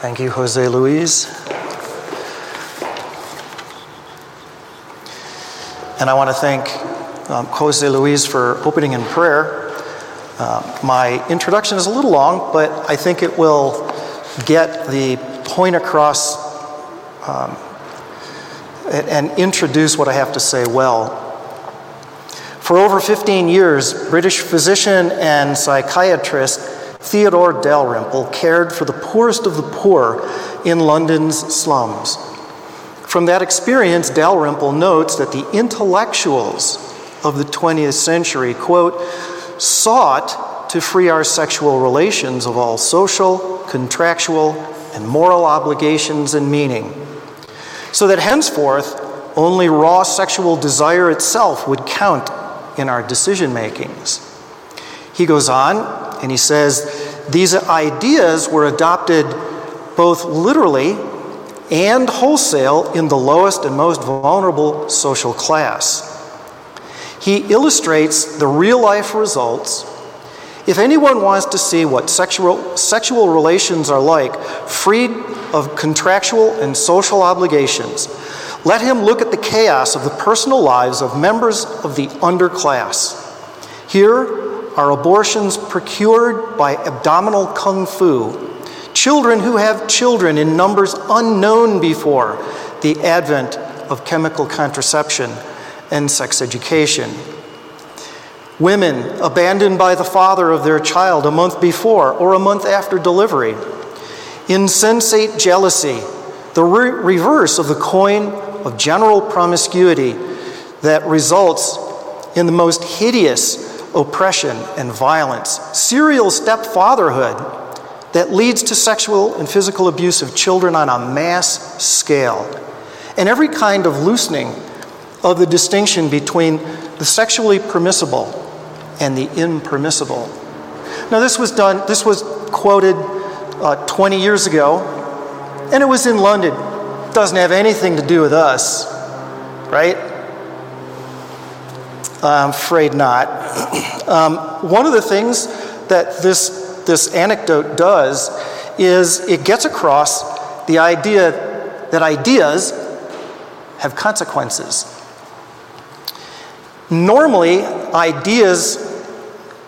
Thank you, Jose Luis. And I want to thank um, Jose Luis for opening in prayer. Uh, my introduction is a little long, but I think it will get the point across um, and introduce what I have to say well. For over 15 years, British physician and psychiatrist Theodore Dalrymple cared for the poorest of the poor in London's slums. From that experience, Dalrymple notes that the intellectuals of the 20th century, quote, sought to free our sexual relations of all social, contractual, and moral obligations and meaning, so that henceforth only raw sexual desire itself would count in our decision makings. He goes on and he says these ideas were adopted both literally and wholesale in the lowest and most vulnerable social class. He illustrates the real life results. If anyone wants to see what sexual, sexual relations are like, freed of contractual and social obligations, let him look at the chaos of the personal lives of members of the underclass. Here are abortions procured by abdominal kung fu, children who have children in numbers unknown before the advent of chemical contraception and sex education. Women abandoned by the father of their child a month before or a month after delivery. Insensate jealousy, the re- reverse of the coin of general promiscuity that results in the most hideous oppression and violence, serial stepfatherhood that leads to sexual and physical abuse of children on a mass scale, and every kind of loosening of the distinction between the sexually permissible and the impermissible. Now, this was done, this was quoted uh, 20 years ago, and it was in London doesn't have anything to do with us, right? I'm afraid not. Um, one of the things that this, this anecdote does is it gets across the idea that ideas have consequences. Normally, ideas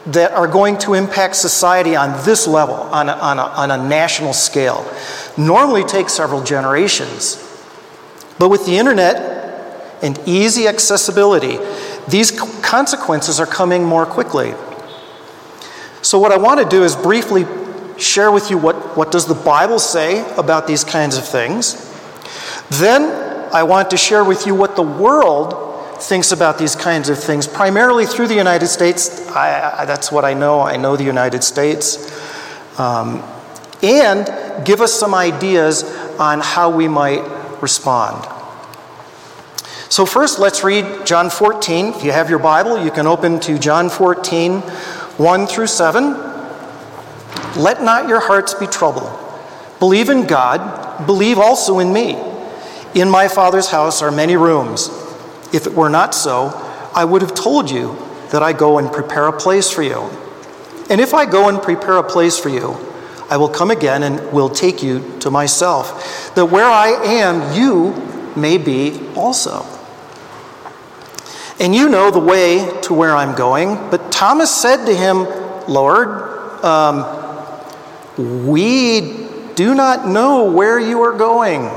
that are going to impact society on this level, on a, on a, on a national scale, normally take several generations. But with the internet and easy accessibility, these consequences are coming more quickly. So, what I want to do is briefly share with you what, what does the Bible say about these kinds of things. Then, I want to share with you what the world thinks about these kinds of things, primarily through the United States. I, I, that's what I know. I know the United States. Um, and give us some ideas on how we might respond. So, first, let's read John 14. If you have your Bible, you can open to John 14, 1 through 7. Let not your hearts be troubled. Believe in God, believe also in me. In my Father's house are many rooms. If it were not so, I would have told you that I go and prepare a place for you. And if I go and prepare a place for you, I will come again and will take you to myself, that where I am, you may be also. And you know the way to where I'm going. But Thomas said to him, Lord, um, we do not know where you are going.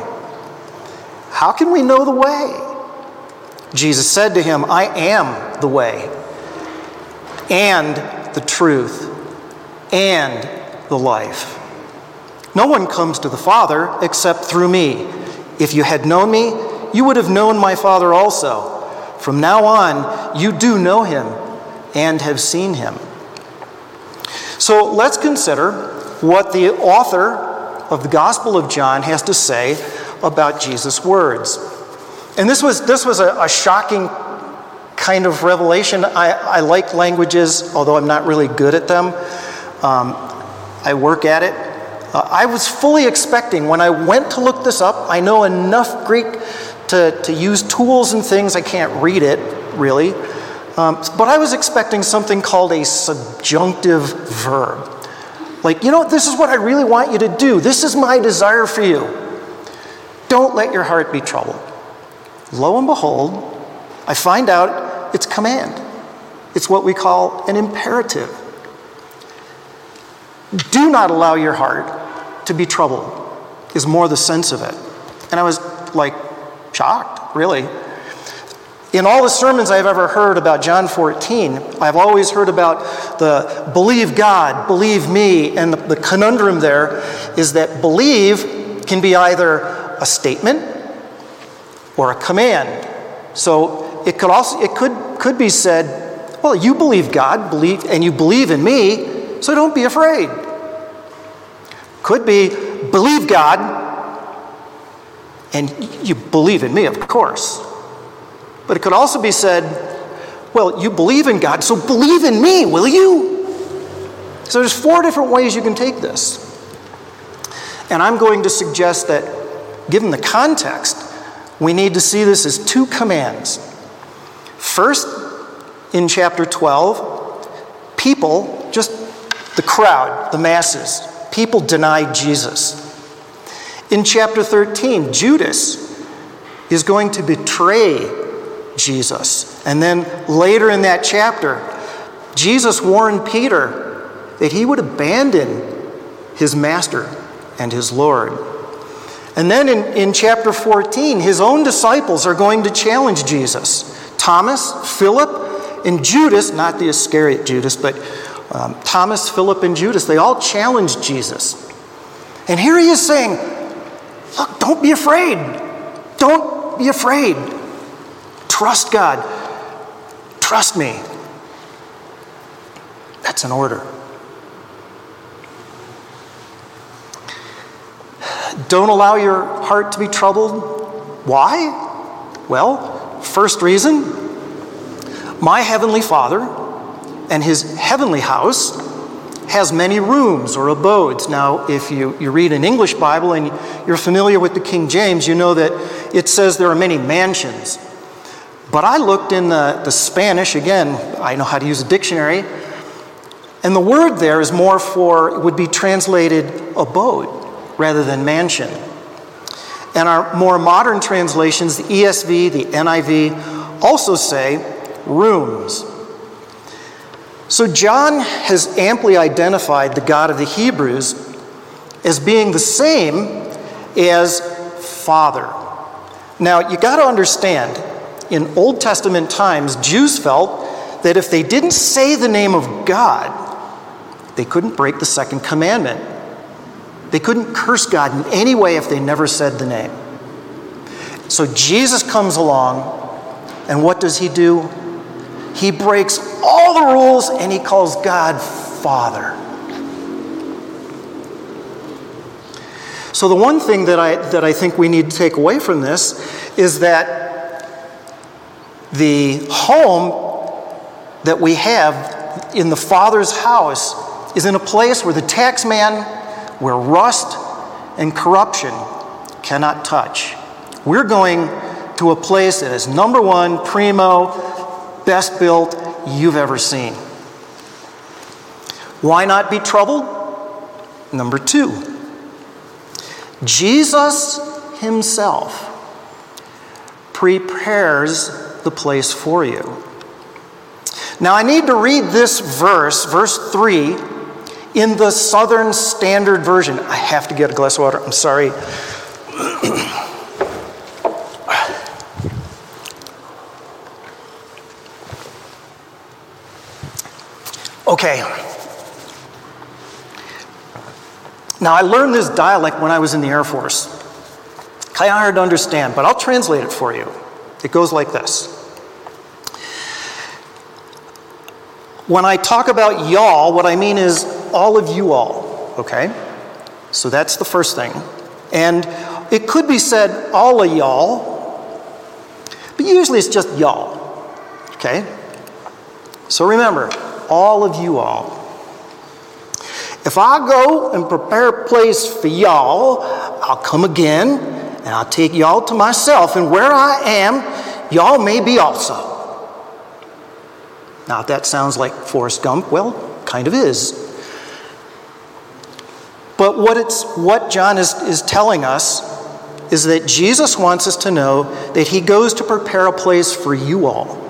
How can we know the way? Jesus said to him, I am the way, and the truth, and the life. No one comes to the Father except through me. If you had known me, you would have known my Father also. From now on, you do know him and have seen him. So let's consider what the author of the Gospel of John has to say about Jesus' words. And this was, this was a, a shocking kind of revelation. I, I, like languages, although I'm not really good at them. Um, I work at it. Uh, I was fully expecting, when I went to look this up, I know enough Greek to, to use tools and things. I can't read it, really. Um, but I was expecting something called a subjunctive verb. Like, you know, this is what I really want you to do. This is my desire for you. Don't let your heart be troubled. Lo and behold, I find out it's command. It's what we call an imperative. Do not allow your heart to be troubled, is more the sense of it. And I was like shocked, really. In all the sermons I've ever heard about John 14, I've always heard about the believe God, believe me, and the, the conundrum there is that believe can be either a statement or a command. So it could also it could could be said, well, you believe God, believe and you believe in me, so don't be afraid. Could be believe God and you believe in me, of course. But it could also be said, well, you believe in God, so believe in me, will you? So there's four different ways you can take this. And I'm going to suggest that, given the context, we need to see this as two commands. First, in chapter 12, people, just the crowd, the masses, people denied Jesus. In chapter 13, Judas is going to betray Jesus. And then later in that chapter, Jesus warned Peter that he would abandon his master and his Lord. And then in, in chapter 14, his own disciples are going to challenge Jesus. Thomas, Philip, and Judas, not the Iscariot Judas, but um, Thomas, Philip, and Judas, they all challenged Jesus. And here he is saying, Look, don't be afraid. Don't be afraid. Trust God. Trust me. That's an order. Don't allow your heart to be troubled. Why? Well, first reason my heavenly Father and his heavenly house has many rooms or abodes. Now, if you, you read an English Bible and you're familiar with the King James, you know that it says there are many mansions. But I looked in the, the Spanish, again, I know how to use a dictionary, and the word there is more for, would be translated abode rather than mansion. And our more modern translations, the ESV, the NIV, also say rooms. So John has amply identified the God of the Hebrews as being the same as Father. Now, you got to understand, in Old Testament times, Jews felt that if they didn't say the name of God, they couldn't break the second commandment. They couldn't curse God in any way if they never said the name. So Jesus comes along, and what does he do? He breaks all the rules and he calls God Father. So, the one thing that I, that I think we need to take away from this is that the home that we have in the Father's house is in a place where the tax man where rust and corruption cannot touch. We're going to a place that is number one, primo, best built you've ever seen. Why not be troubled? Number two, Jesus Himself prepares the place for you. Now, I need to read this verse, verse 3 in the Southern Standard Version. I have to get a glass of water. I'm sorry. okay. Now, I learned this dialect when I was in the Air Force. Kind of hard to understand, but I'll translate it for you. It goes like this When I talk about y'all, what I mean is all of you all, okay? So that's the first thing. And it could be said all of y'all, but usually it's just y'all, okay? So remember, all of you all. If I go and prepare a place for y'all, I'll come again and I'll take y'all to myself, and where I am, y'all may be also. Now, if that sounds like Forrest Gump, well, kind of is. But what, it's, what John is, is telling us is that Jesus wants us to know that he goes to prepare a place for you all.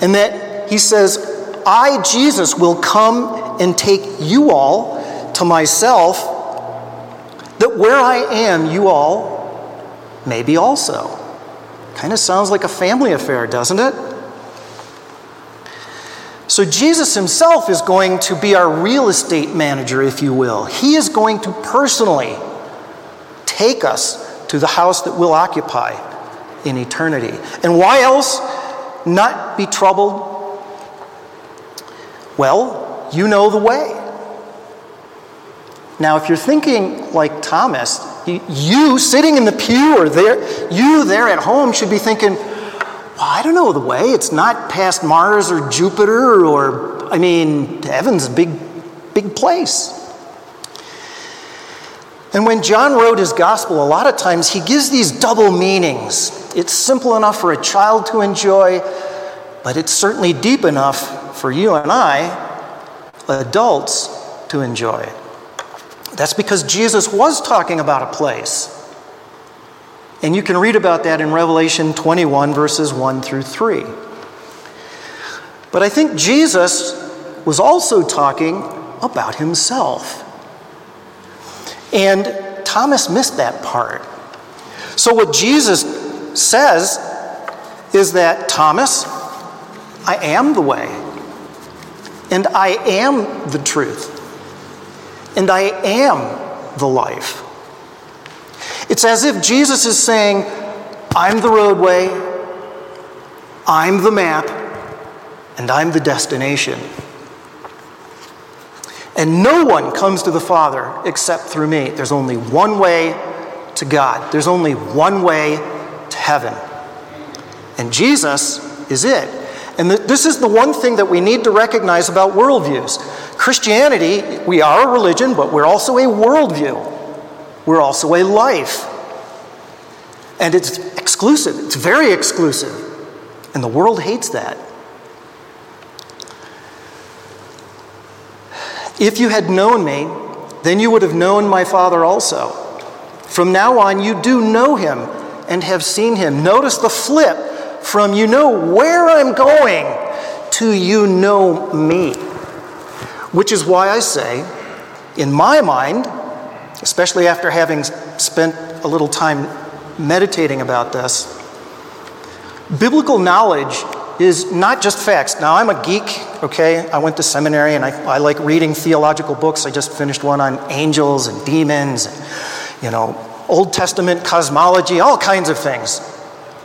And that he says, I, Jesus, will come and take you all to myself, that where I am, you all may be also. Kind of sounds like a family affair, doesn't it? So, Jesus himself is going to be our real estate manager, if you will. He is going to personally take us to the house that we'll occupy in eternity. And why else not be troubled? Well, you know the way. Now, if you're thinking like Thomas, you sitting in the pew or there, you there at home should be thinking, well, I don't know the way. It's not past Mars or Jupiter or, I mean, heaven's a big, big place. And when John wrote his gospel, a lot of times he gives these double meanings. It's simple enough for a child to enjoy, but it's certainly deep enough for you and I, adults, to enjoy. That's because Jesus was talking about a place. And you can read about that in Revelation 21, verses 1 through 3. But I think Jesus was also talking about himself. And Thomas missed that part. So, what Jesus says is that, Thomas, I am the way, and I am the truth, and I am the life. It's as if Jesus is saying, I'm the roadway, I'm the map, and I'm the destination. And no one comes to the Father except through me. There's only one way to God, there's only one way to heaven. And Jesus is it. And this is the one thing that we need to recognize about worldviews. Christianity, we are a religion, but we're also a worldview. We're also a life. And it's exclusive, it's very exclusive. And the world hates that. If you had known me, then you would have known my Father also. From now on, you do know him and have seen him. Notice the flip from you know where I'm going to you know me. Which is why I say, in my mind, especially after having spent a little time meditating about this, biblical knowledge is not just facts. Now, I'm a geek, okay? I went to seminary and I, I like reading theological books. I just finished one on angels and demons, and, you know, Old Testament cosmology, all kinds of things.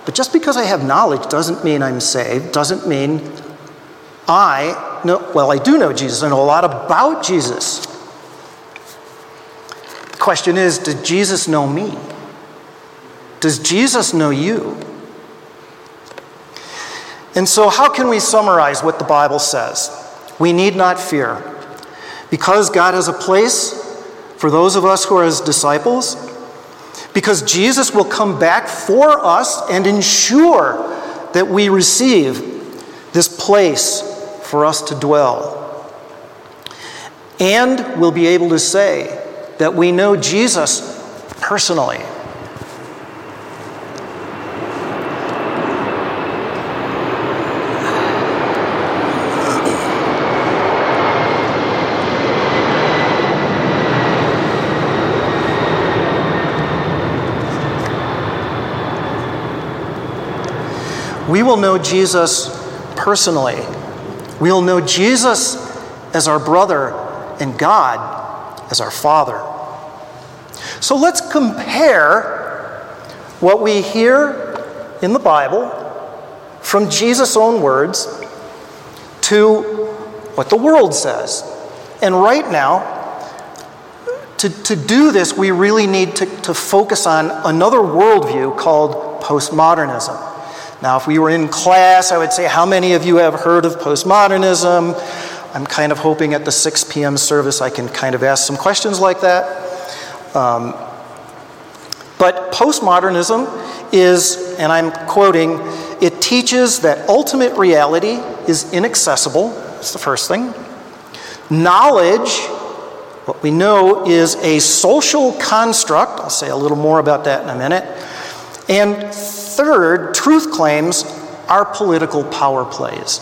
But just because I have knowledge doesn't mean I'm saved, doesn't mean I know, well, I do know Jesus. I know a lot about Jesus. The question is, did Jesus know me? Does Jesus know you? And so, how can we summarize what the Bible says? We need not fear. Because God has a place for those of us who are his disciples, because Jesus will come back for us and ensure that we receive this place for us to dwell. And we'll be able to say that we know Jesus personally. We will know Jesus personally. We'll know Jesus as our brother and God as our Father. So let's compare what we hear in the Bible from Jesus' own words to what the world says. And right now, to, to do this, we really need to, to focus on another worldview called postmodernism. Now, if we were in class, I would say, How many of you have heard of postmodernism? I'm kind of hoping at the 6 p.m. service I can kind of ask some questions like that. Um, but postmodernism is, and I'm quoting, it teaches that ultimate reality is inaccessible. That's the first thing. Knowledge what we know is a social construct. I'll say a little more about that in a minute. And third, truth claims are political power plays.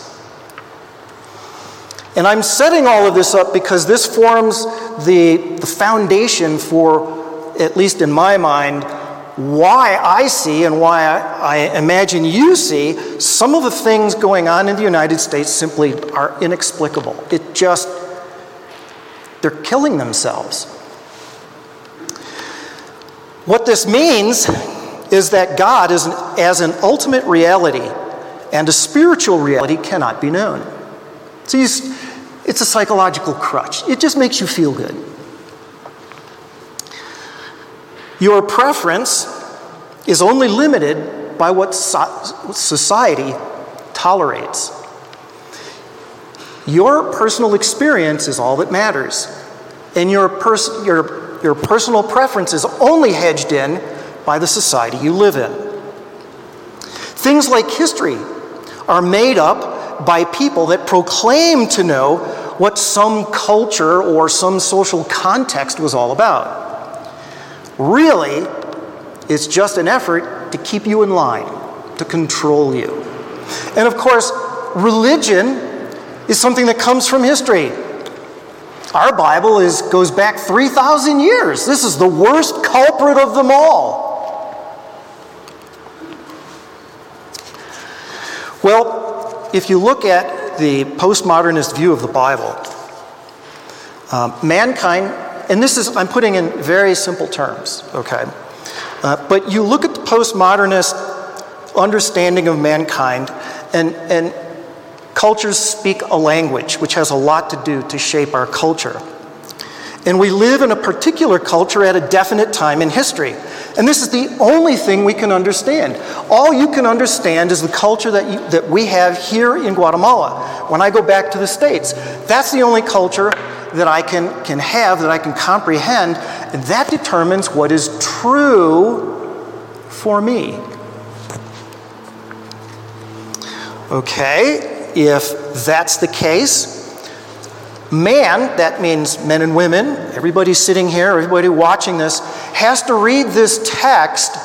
And I'm setting all of this up because this forms the, the foundation for, at least in my mind, why I see and why I, I, imagine you see some of the things going on in the United States simply are inexplicable. It just, they're killing themselves. What this means is that God, is an, as an ultimate reality and a spiritual reality, cannot be known. So it's a psychological crutch. It just makes you feel good. Your preference is only limited by what society tolerates. Your personal experience is all that matters, and your, pers- your, your personal preference is only hedged in by the society you live in. Things like history are made up by people that proclaim to know what some culture or some social context was all about. Really, it's just an effort to keep you in line, to control you. And of course, religion is something that comes from history. Our Bible is, goes back 3,000 years. This is the worst culprit of them all. Well, if you look at the postmodernist view of the Bible, um, mankind and this is, I'm putting in very simple terms, okay? Uh, but you look at the postmodernist understanding of mankind, and, and cultures speak a language which has a lot to do to shape our culture. And we live in a particular culture at a definite time in history. And this is the only thing we can understand. All you can understand is the culture that, you, that we have here in Guatemala. When I go back to the States, that's the only culture that I can, can have, that I can comprehend, and that determines what is true for me. Okay, if that's the case, man, that means men and women, everybody sitting here, everybody watching this, has to read this text,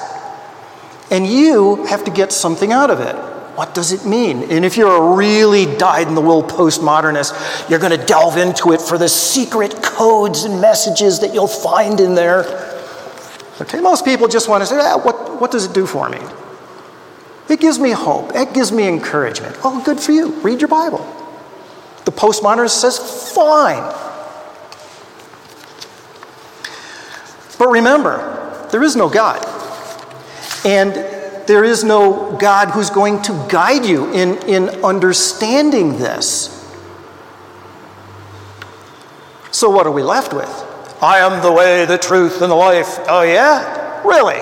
and you have to get something out of it. What does it mean? And if you're a really dyed in the wool postmodernist, you're going to delve into it for the secret codes and messages that you'll find in there. Okay, most people just want to say, ah, what, what does it do for me? It gives me hope. It gives me encouragement. Well, good for you. Read your Bible. The postmodernist says, fine. But remember, there is no God. And there is no God who's going to guide you in, in understanding this. So, what are we left with? I am the way, the truth, and the life. Oh, yeah? Really?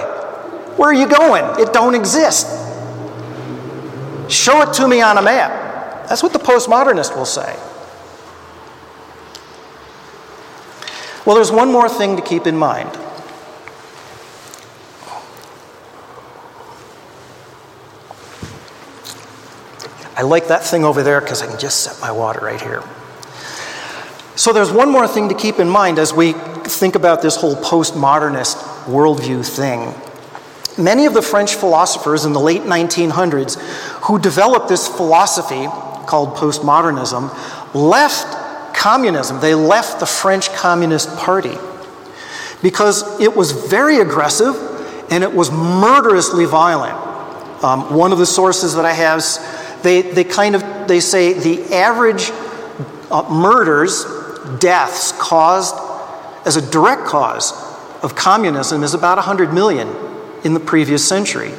Where are you going? It don't exist. Show it to me on a map. That's what the postmodernist will say. Well, there's one more thing to keep in mind. I like that thing over there because I can just set my water right here. So there's one more thing to keep in mind as we think about this whole postmodernist worldview thing. Many of the French philosophers in the late 1900s who developed this philosophy called postmodernism left communism. They left the French Communist Party because it was very aggressive and it was murderously violent. Um, one of the sources that I have they, they kind of they say the average uh, murders, deaths caused as a direct cause of communism is about 100 million in the previous century,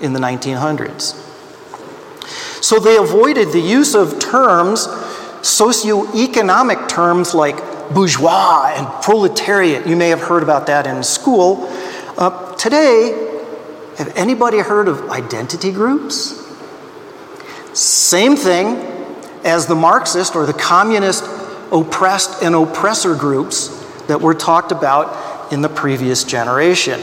in the 1900s. So they avoided the use of terms, socioeconomic terms like bourgeois and proletariat. You may have heard about that in school. Uh, today, have anybody heard of identity groups? Same thing as the Marxist or the communist oppressed and oppressor groups that were talked about in the previous generation.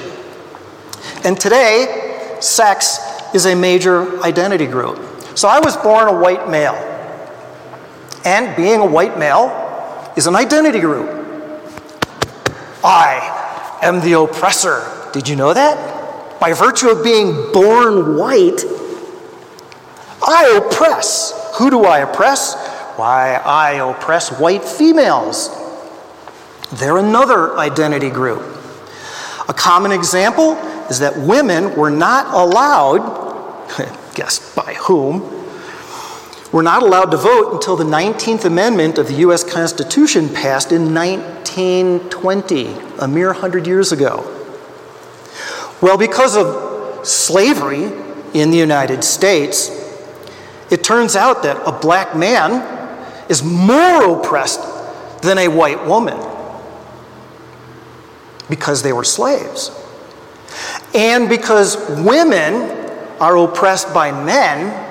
And today, sex is a major identity group. So I was born a white male. And being a white male is an identity group. I am the oppressor. Did you know that? By virtue of being born white, I oppress. Who do I oppress? Why, I oppress white females. They're another identity group. A common example is that women were not allowed, by whom, were not allowed to vote until the 19th Amendment of the US Constitution passed in 1920, a mere 100 years ago. Well, because of slavery in the United States, it turns out that a black man is more oppressed than a white woman because they were slaves. And because women are oppressed by men,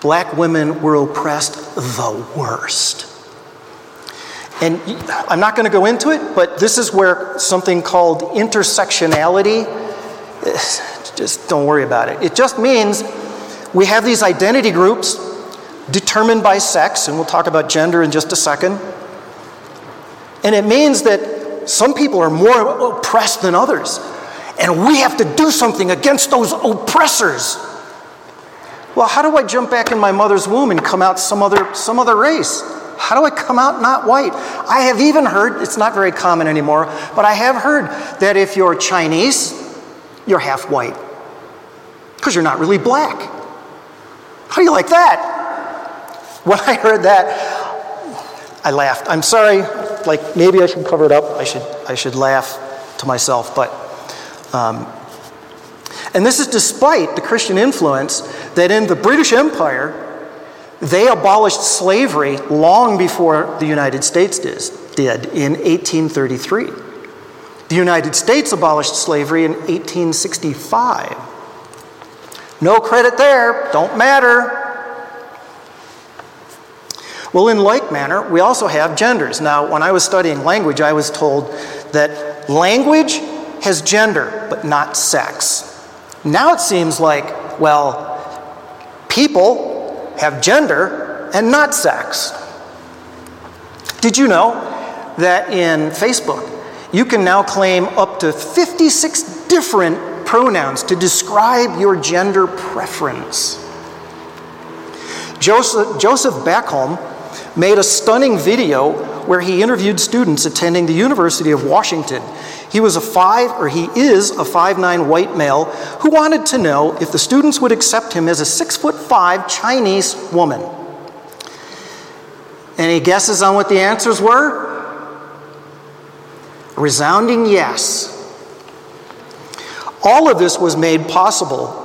black women were oppressed the worst. And I'm not going to go into it, but this is where something called intersectionality, just don't worry about it. It just means we have these identity groups determined by sex, and we'll talk about gender in just a second. And it means that some people are more oppressed than others. And we have to do something against those oppressors. Well, how do I jump back in my mother's womb and come out some other, some other race? How do I come out not white? I have even heard, it's not very common anymore, but I have heard that if you're Chinese, you're half white because you're not really black. How do you like that? When I heard that, I laughed. I'm sorry, like maybe I should cover it up. I should, I should laugh to myself, but um, and this is despite the Christian influence that in the British Empire, they abolished slavery long before the United States did in 1833. The United States abolished slavery in 1865. No credit there, don't matter. Well, in like manner, we also have genders. Now, when I was studying language, I was told that language has gender, but not sex. Now it seems like, well, people have gender and not sex. Did you know that in Facebook, you can now claim up to 56 different pronouns to describe your gender preference? Joseph, Joseph Backholm made a stunning video where he interviewed students attending the University of Washington he was a five, or he is a five-nine white male who wanted to know if the students would accept him as a six foot five Chinese woman. Any guesses on what the answers were? Resounding yes. All of this was made possible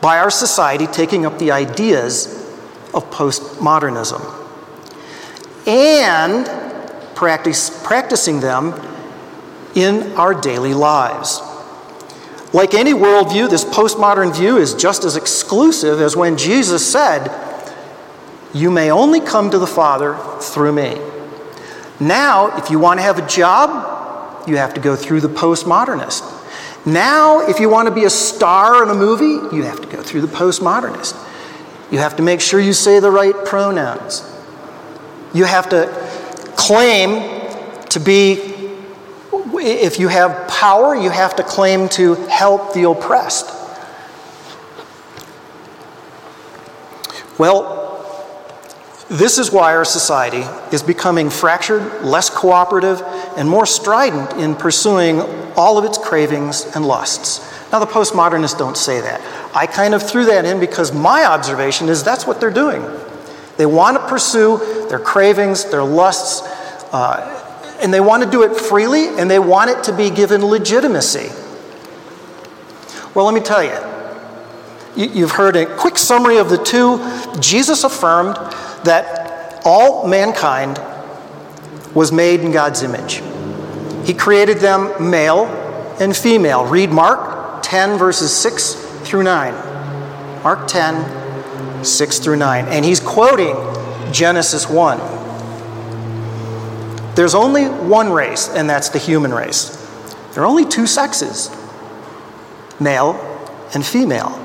by our society taking up the ideas of postmodernism and practice, practicing them in our daily lives. Like any worldview, this postmodern view is just as exclusive as when Jesus said, You may only come to the Father through me. Now, if you want to have a job, you have to go through the postmodernist. Now, if you want to be a star in a movie, you have to go through the postmodernist. You have to make sure you say the right pronouns. You have to claim to be if you have power, you have to claim to help the oppressed. Well, this is why our society is becoming fractured, less cooperative, and more strident in pursuing all of its cravings and lusts. Now, the postmodernists don't say that. I kind of threw that in because my observation is that's what they're doing. They want to pursue their cravings, their lusts, uh, and they want to do it freely and they want it to be given legitimacy. Well, let me tell you. You've heard a quick summary of the two. Jesus affirmed that all mankind was made in God's image. He created them male and female. Read Mark 10, verses 6 through 9. Mark 10, 6 through 9. And he's quoting Genesis 1. There's only one race, and that's the human race. There are only two sexes male and female.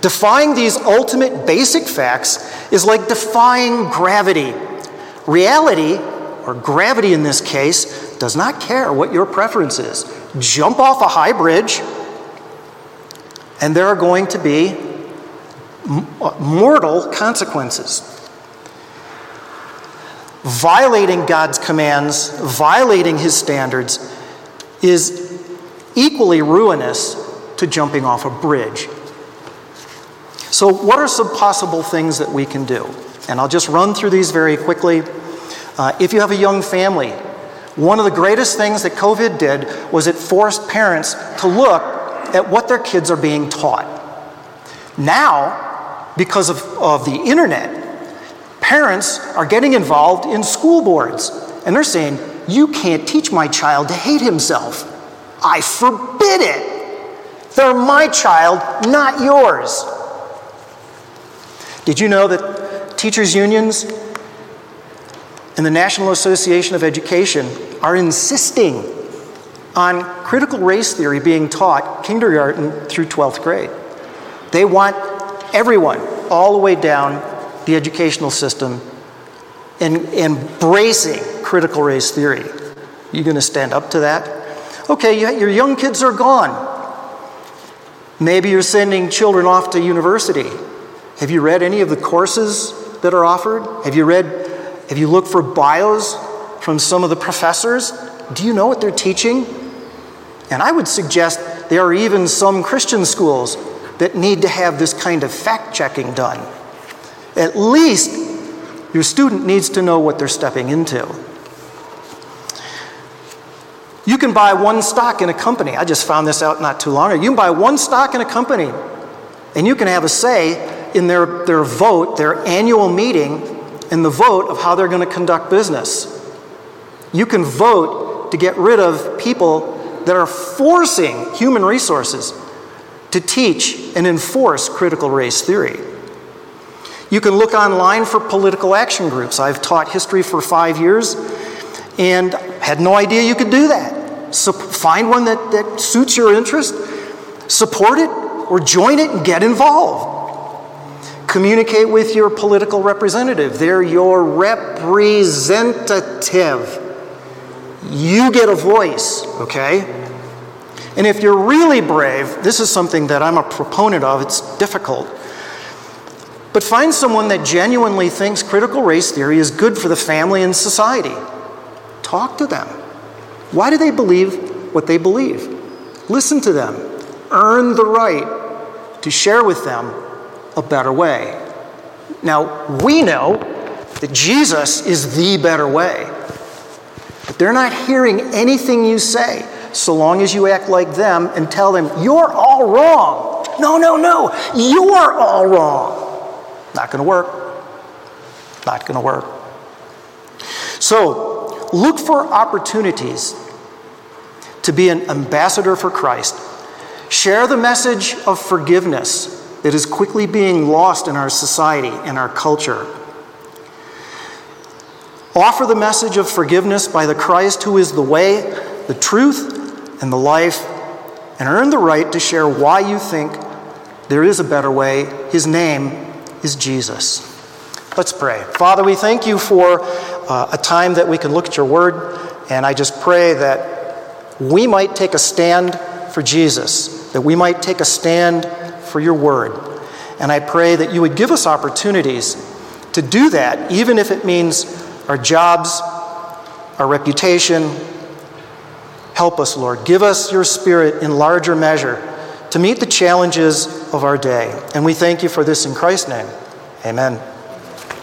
Defying these ultimate basic facts is like defying gravity. Reality, or gravity in this case, does not care what your preference is. Jump off a high bridge, and there are going to be mortal consequences. Violating God's commands, violating His standards, is equally ruinous to jumping off a bridge. So, what are some possible things that we can do? And I'll just run through these very quickly. Uh, if you have a young family, one of the greatest things that COVID did was it forced parents to look at what their kids are being taught. Now, because of, of the internet, parents are getting involved in school boards and they're saying, You can't teach my child to hate himself. I forbid it. They're my child, not yours. Did you know that teachers' unions and the National Association of Education are insisting on critical race theory being taught kindergarten through 12th grade? They want everyone, all the way down the educational system, in, embracing critical race theory. You going to stand up to that? Okay, your young kids are gone. Maybe you're sending children off to university. Have you read any of the courses that are offered? Have you read, have you looked for bios from some of the professors? Do you know what they're teaching? And I would suggest there are even some Christian schools that need to have this kind of fact checking done. At least your student needs to know what they're stepping into. You can buy one stock in a company. I just found this out not too long ago. You can buy one stock in a company, and you can have a say in their, their vote, their annual meeting, and the vote of how they're going to conduct business. You can vote to get rid of people that are forcing human resources to teach and enforce critical race theory. You can look online for political action groups. I've taught history for five years and had no idea you could do that. So find one that, that suits your interest, support it, or join it and get involved. Communicate with your political representative. They're your representative. You get a voice, okay? And if you're really brave, this is something that I'm a proponent of, it's difficult. But find someone that genuinely thinks critical race theory is good for the family and society. Talk to them. Why do they believe what they believe? Listen to them. Earn the right to share with them a better way. Now, we know that Jesus is the better way, but they're not hearing anything you say so long as you act like them and tell them, you're all wrong. No, no, no, you're all wrong. Not going to work. Not going to work. So, look for opportunities to be an ambassador for Christ. Share the message of forgiveness that is quickly being lost in our society and our culture. Offer the message of forgiveness by the Christ who is the way, the truth, and the life, and earn the right to share why you think there is a better way. His name is Jesus. Let's pray. Father, we thank you for uh, a time that we can look at your word, and I just pray that we might take a stand for Jesus, that we might take a stand for your word. And I pray that you would give us opportunities to do that, even if it means our jobs, our reputation. Help us, Lord. Give us your spirit in larger measure to meet the challenges of our day. And we thank you for this in Christ's name. Amen.